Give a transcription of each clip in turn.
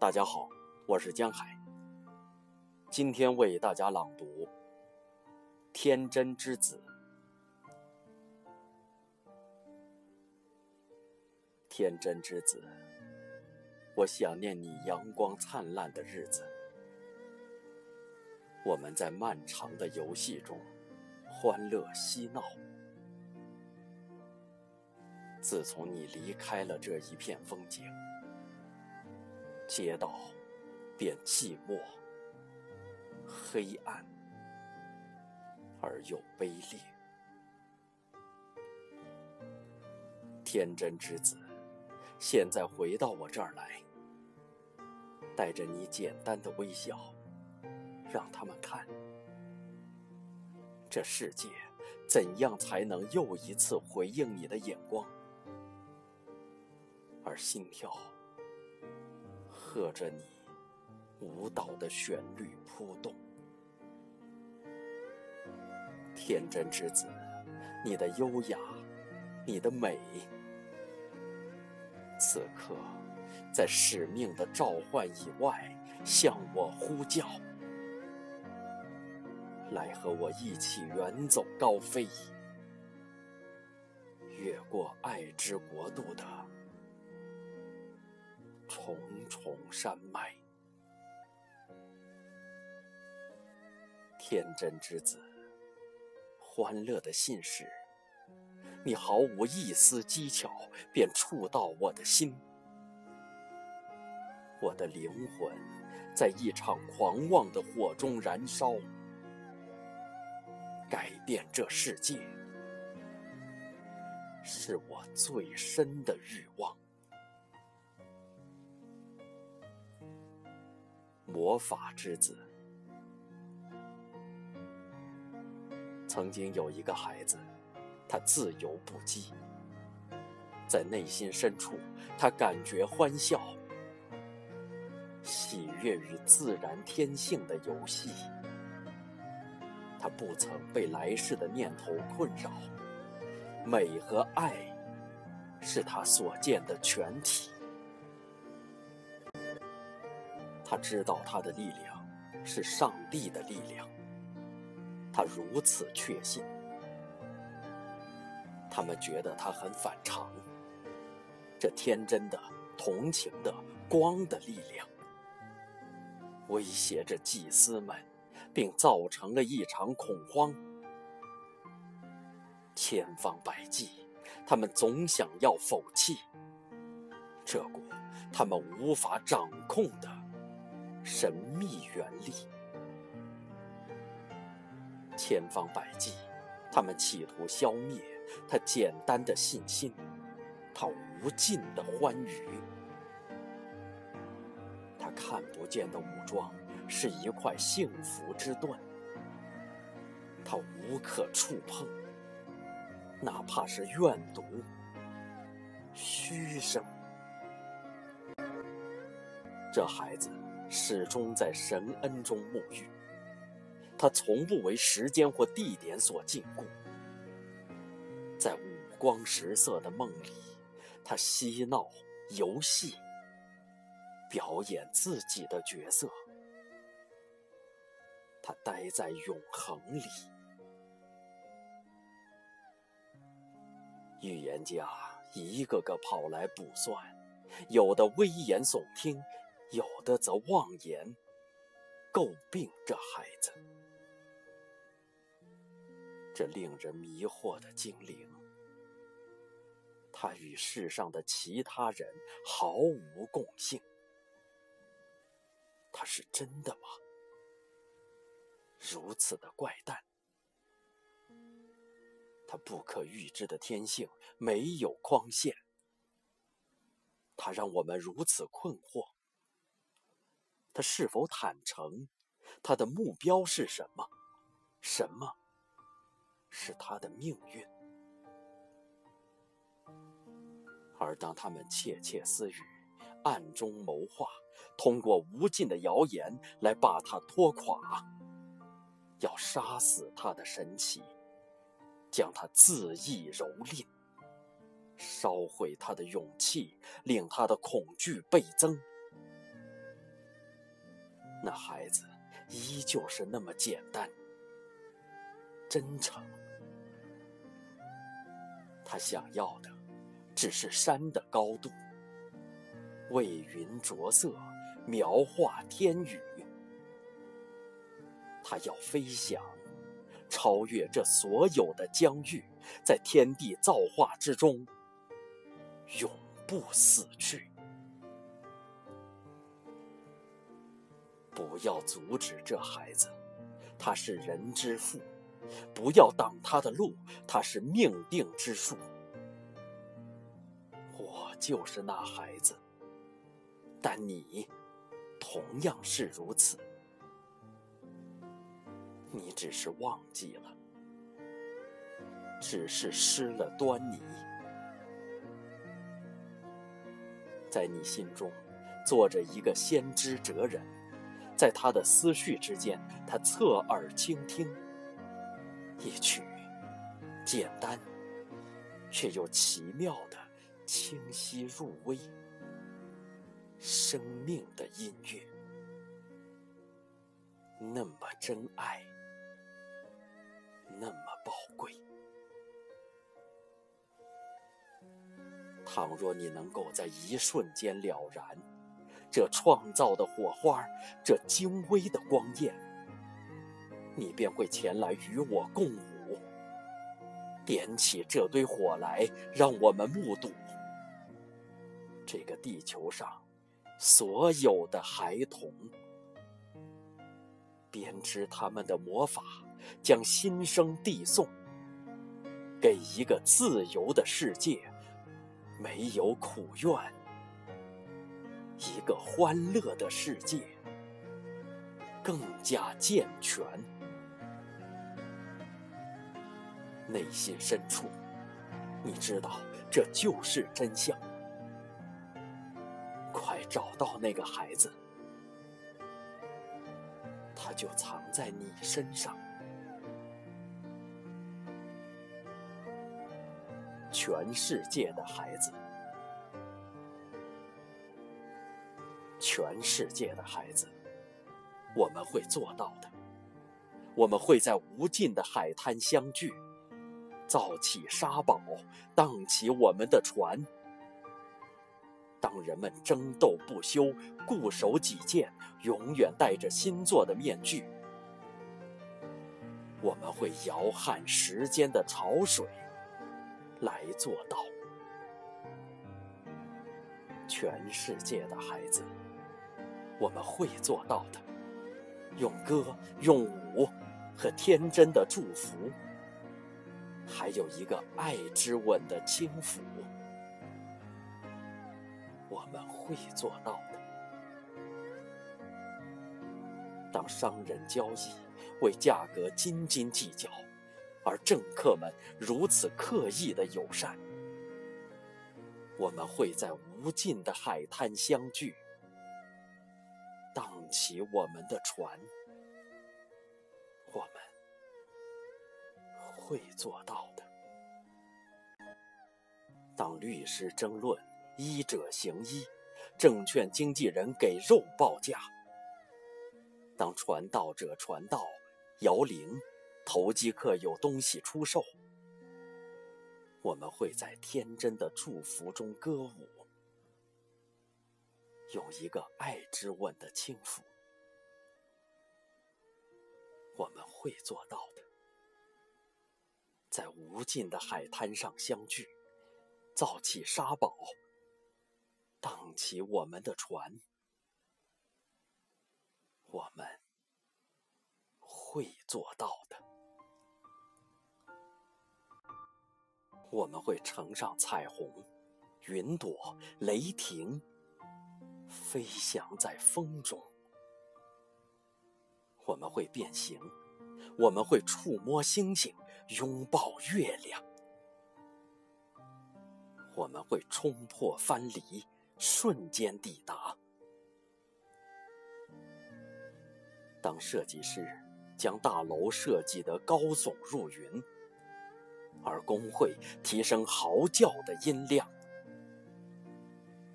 大家好，我是江海。今天为大家朗读《天真之子》。天真之子，我想念你阳光灿烂的日子。我们在漫长的游戏中欢乐嬉闹。自从你离开了这一片风景，街道便寂寞、黑暗而又卑劣。天真之子，现在回到我这儿来，带着你简单的微笑，让他们看，这世界怎样才能又一次回应你的眼光。而心跳，和着你舞蹈的旋律扑动。天真之子，你的优雅，你的美，此刻在使命的召唤以外，向我呼叫，来和我一起远走高飞，越过爱之国度的。重重山脉，天真之子，欢乐的信使，你毫无一丝技巧便触到我的心，我的灵魂在一场狂妄的火中燃烧，改变这世界是我最深的欲望。魔法之子。曾经有一个孩子，他自由不羁，在内心深处，他感觉欢笑，喜悦与自然天性的游戏。他不曾被来世的念头困扰，美和爱是他所见的全体。他知道他的力量是上帝的力量，他如此确信。他们觉得他很反常，这天真的、同情的、光的力量，威胁着祭司们，并造成了一场恐慌。千方百计，他们总想要否弃这股他们无法掌控的。神秘原力，千方百计，他们企图消灭他简单的信心，他无尽的欢愉。他看不见的武装是一块幸福之盾，他无可触碰，哪怕是怨毒、虚声。这孩子。始终在神恩中沐浴，他从不为时间或地点所禁锢。在五光十色的梦里，他嬉闹、游戏、表演自己的角色。他待在永恒里。预言家一个个跑来卜算，有的危言耸听。有的则妄言诟病这孩子，这令人迷惑的精灵，他与世上的其他人毫无共性。他是真的吗？如此的怪诞，他不可预知的天性没有框线，他让我们如此困惑。他是否坦诚？他的目标是什么？什么是他的命运？而当他们窃窃私语、暗中谋划，通过无尽的谣言来把他拖垮，要杀死他的神奇，将他恣意蹂躏，烧毁他的勇气，令他的恐惧倍增。那孩子依旧是那么简单、真诚。他想要的只是山的高度，为云着色，描画天宇。他要飞翔，超越这所有的疆域，在天地造化之中，永不死去。不要阻止这孩子，他是人之父；不要挡他的路，他是命定之树。我就是那孩子，但你同样是如此。你只是忘记了，只是失了端倪，在你心中坐着一个先知哲人，在他的思绪之间，他侧耳倾听，一曲简单却又奇妙的清晰入微，生命的音乐，那么真爱。那么宝贵。倘若你能够在一瞬间了然，这创造的火花，这精微的光焰，你便会前来与我共舞，点起这堆火来，让我们目睹这个地球上所有的孩童编织他们的魔法。将心声递送给一个自由的世界，没有苦怨；一个欢乐的世界，更加健全。内心深处，你知道这就是真相。快找到那个孩子，他就藏在你身上。全世界的孩子，全世界的孩子，我们会做到的。我们会在无尽的海滩相聚，造起沙堡，荡起我们的船。当人们争斗不休，固守己见，永远戴着新做的面具，我们会摇撼时间的潮水。来做到，全世界的孩子，我们会做到的。用歌、用舞和天真的祝福，还有一个爱之吻的轻抚，我们会做到的。当商人交易，为价格斤斤计较。而政客们如此刻意的友善，我们会在无尽的海滩相聚，起我们的船，我们会做到的。当律师争论，医者行医，证券经纪人给肉报价；当传道者传道，摇铃。投机客有东西出售，我们会在天真的祝福中歌舞，有一个爱之吻的轻抚，我们会做到的。在无尽的海滩上相聚，造起沙堡，荡起我们的船，我们会做到的。我们会乘上彩虹、云朵、雷霆，飞翔在风中。我们会变形，我们会触摸星星，拥抱月亮。我们会冲破藩篱，瞬间抵达。当设计师将大楼设计得高耸入云。而工会提升嚎叫的音量。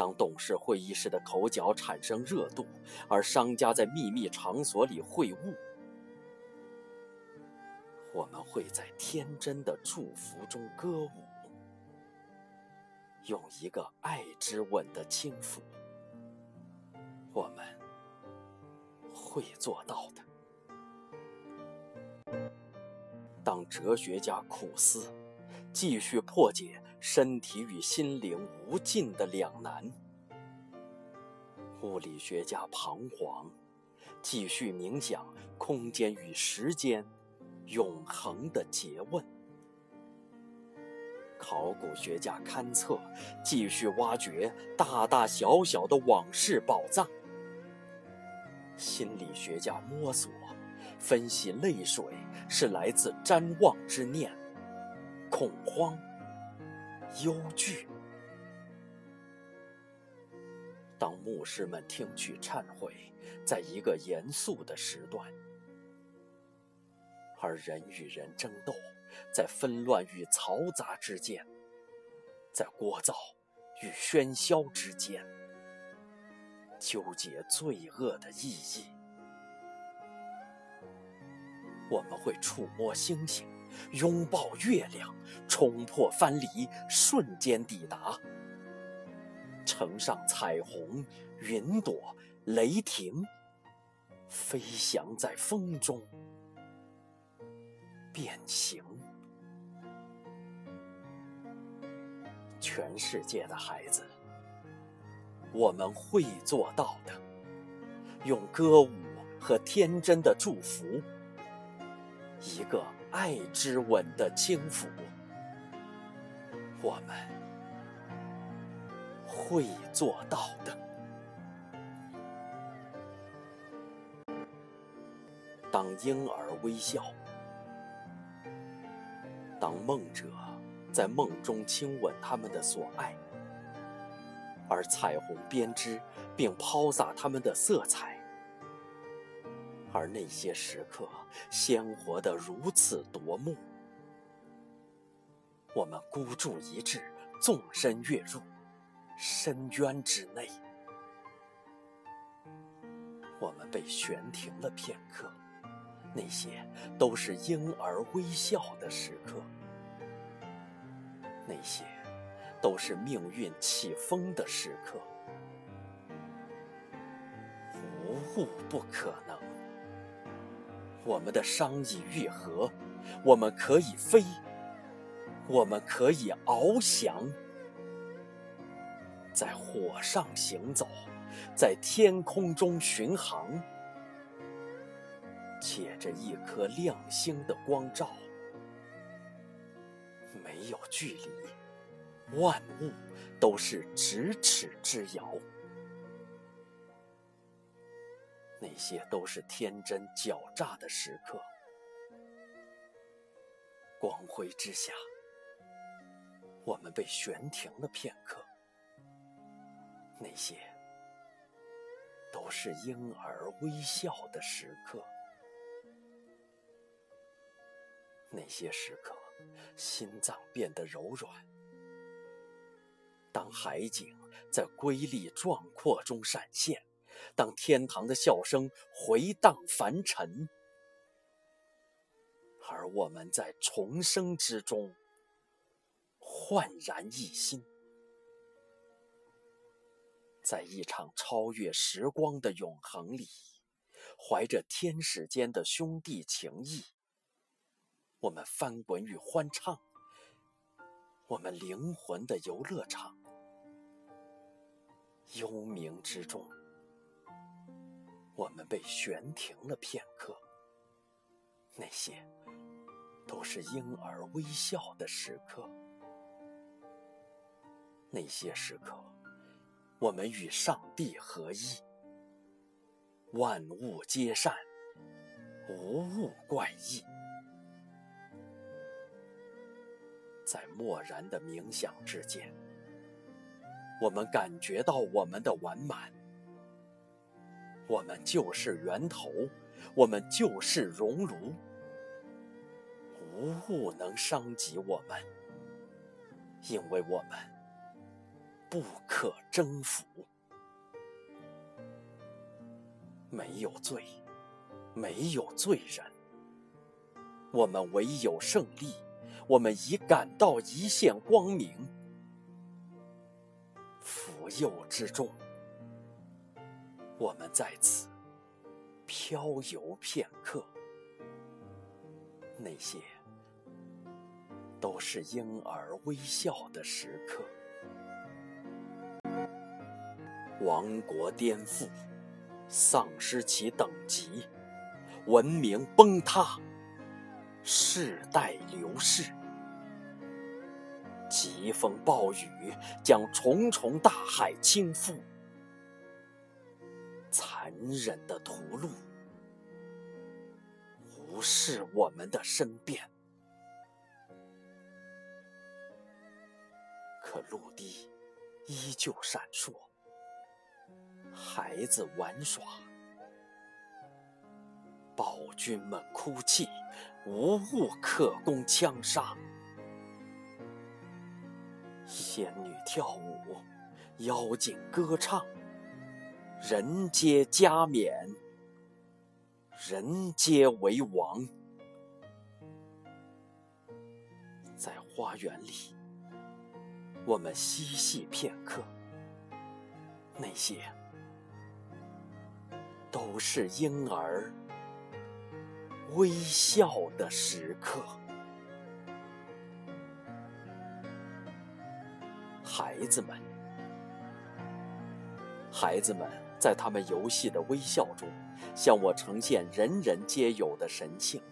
当董事会议室的口角产生热度，而商家在秘密场所里会晤，我们会在天真的祝福中歌舞，用一个爱之吻的轻抚，我们会做到的。当哲学家苦思，继续破解身体与心灵无尽的两难；物理学家彷徨，继续冥想空间与时间永恒的诘问；考古学家勘测，继续挖掘大大小小的往事宝藏；心理学家摸索。分析泪水是来自瞻望之念、恐慌、忧惧。当牧师们听取忏悔，在一个严肃的时段，而人与人争斗，在纷乱与嘈杂之间，在聒噪与喧嚣之间，纠结罪恶的意义。我们会触摸星星，拥抱月亮，冲破藩篱，瞬间抵达，乘上彩虹，云朵，雷霆，飞翔在风中，变形。全世界的孩子，我们会做到的，用歌舞和天真的祝福。一个爱之吻的轻抚，我们会做到的。当婴儿微笑，当梦者在梦中亲吻他们的所爱，而彩虹编织并抛洒他们的色彩。而那些时刻，鲜活得如此夺目。我们孤注一掷，纵身跃入深渊之内。我们被悬停了片刻，那些都是婴儿微笑的时刻，那些都是命运起风的时刻。无物不可能。我们的伤已愈合，我们可以飞，我们可以翱翔，在火上行走，在天空中巡航，借着一颗亮星的光照，没有距离，万物都是咫尺之遥。那些都是天真狡诈的时刻，光辉之下，我们被悬停了片刻。那些都是婴儿微笑的时刻，那些时刻，心脏变得柔软。当海景在瑰丽壮阔中闪现。当天堂的笑声回荡凡尘，而我们在重生之中焕然一新，在一场超越时光的永恒里，怀着天使间的兄弟情谊，我们翻滚与欢唱，我们灵魂的游乐场，幽冥之中。我们被悬停了片刻，那些都是婴儿微笑的时刻。那些时刻，我们与上帝合一，万物皆善，无物怪异。在漠然的冥想之间，我们感觉到我们的完满。我们就是源头，我们就是熔炉，无物能伤及我们，因为我们不可征服。没有罪，没有罪人，我们唯有胜利。我们已感到一线光明。福佑之中，我们在此漂游片刻。那些都是婴儿微笑的时刻。王国颠覆，丧失其等级，文明崩塌，世代流逝。疾风暴雨将重重大海倾覆，残忍的屠戮。无视我们的申辩，可陆地依旧闪烁，孩子玩耍，暴君们哭泣，无物可供枪杀。仙女跳舞，妖精歌唱，人皆加冕，人皆为王。在花园里，我们嬉戏片刻，那些都是婴儿微笑的时刻。孩子们，孩子们在他们游戏的微笑中，向我呈现人人皆有的神性。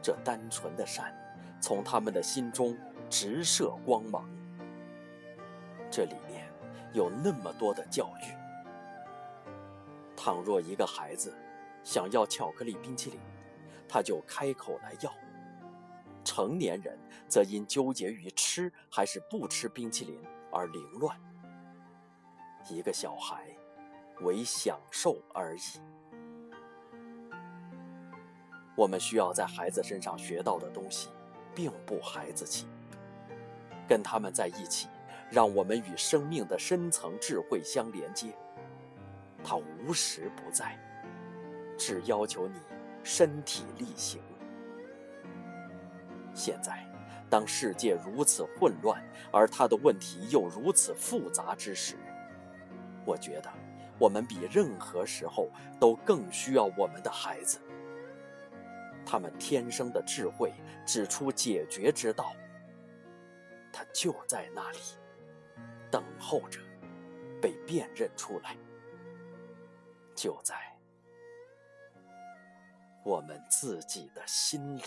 这单纯的善，从他们的心中直射光芒。这里面有那么多的教育。倘若一个孩子想要巧克力冰淇淋，他就开口来要。成年人则因纠结于吃还是不吃冰淇淋而凌乱。一个小孩，为享受而已。我们需要在孩子身上学到的东西，并不孩子气。跟他们在一起，让我们与生命的深层智慧相连接。它无时不在，只要求你身体力行。现在，当世界如此混乱，而他的问题又如此复杂之时，我觉得我们比任何时候都更需要我们的孩子。他们天生的智慧指出解决之道，他就在那里，等候着被辨认出来，就在我们自己的心里。